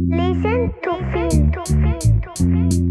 Listen to me.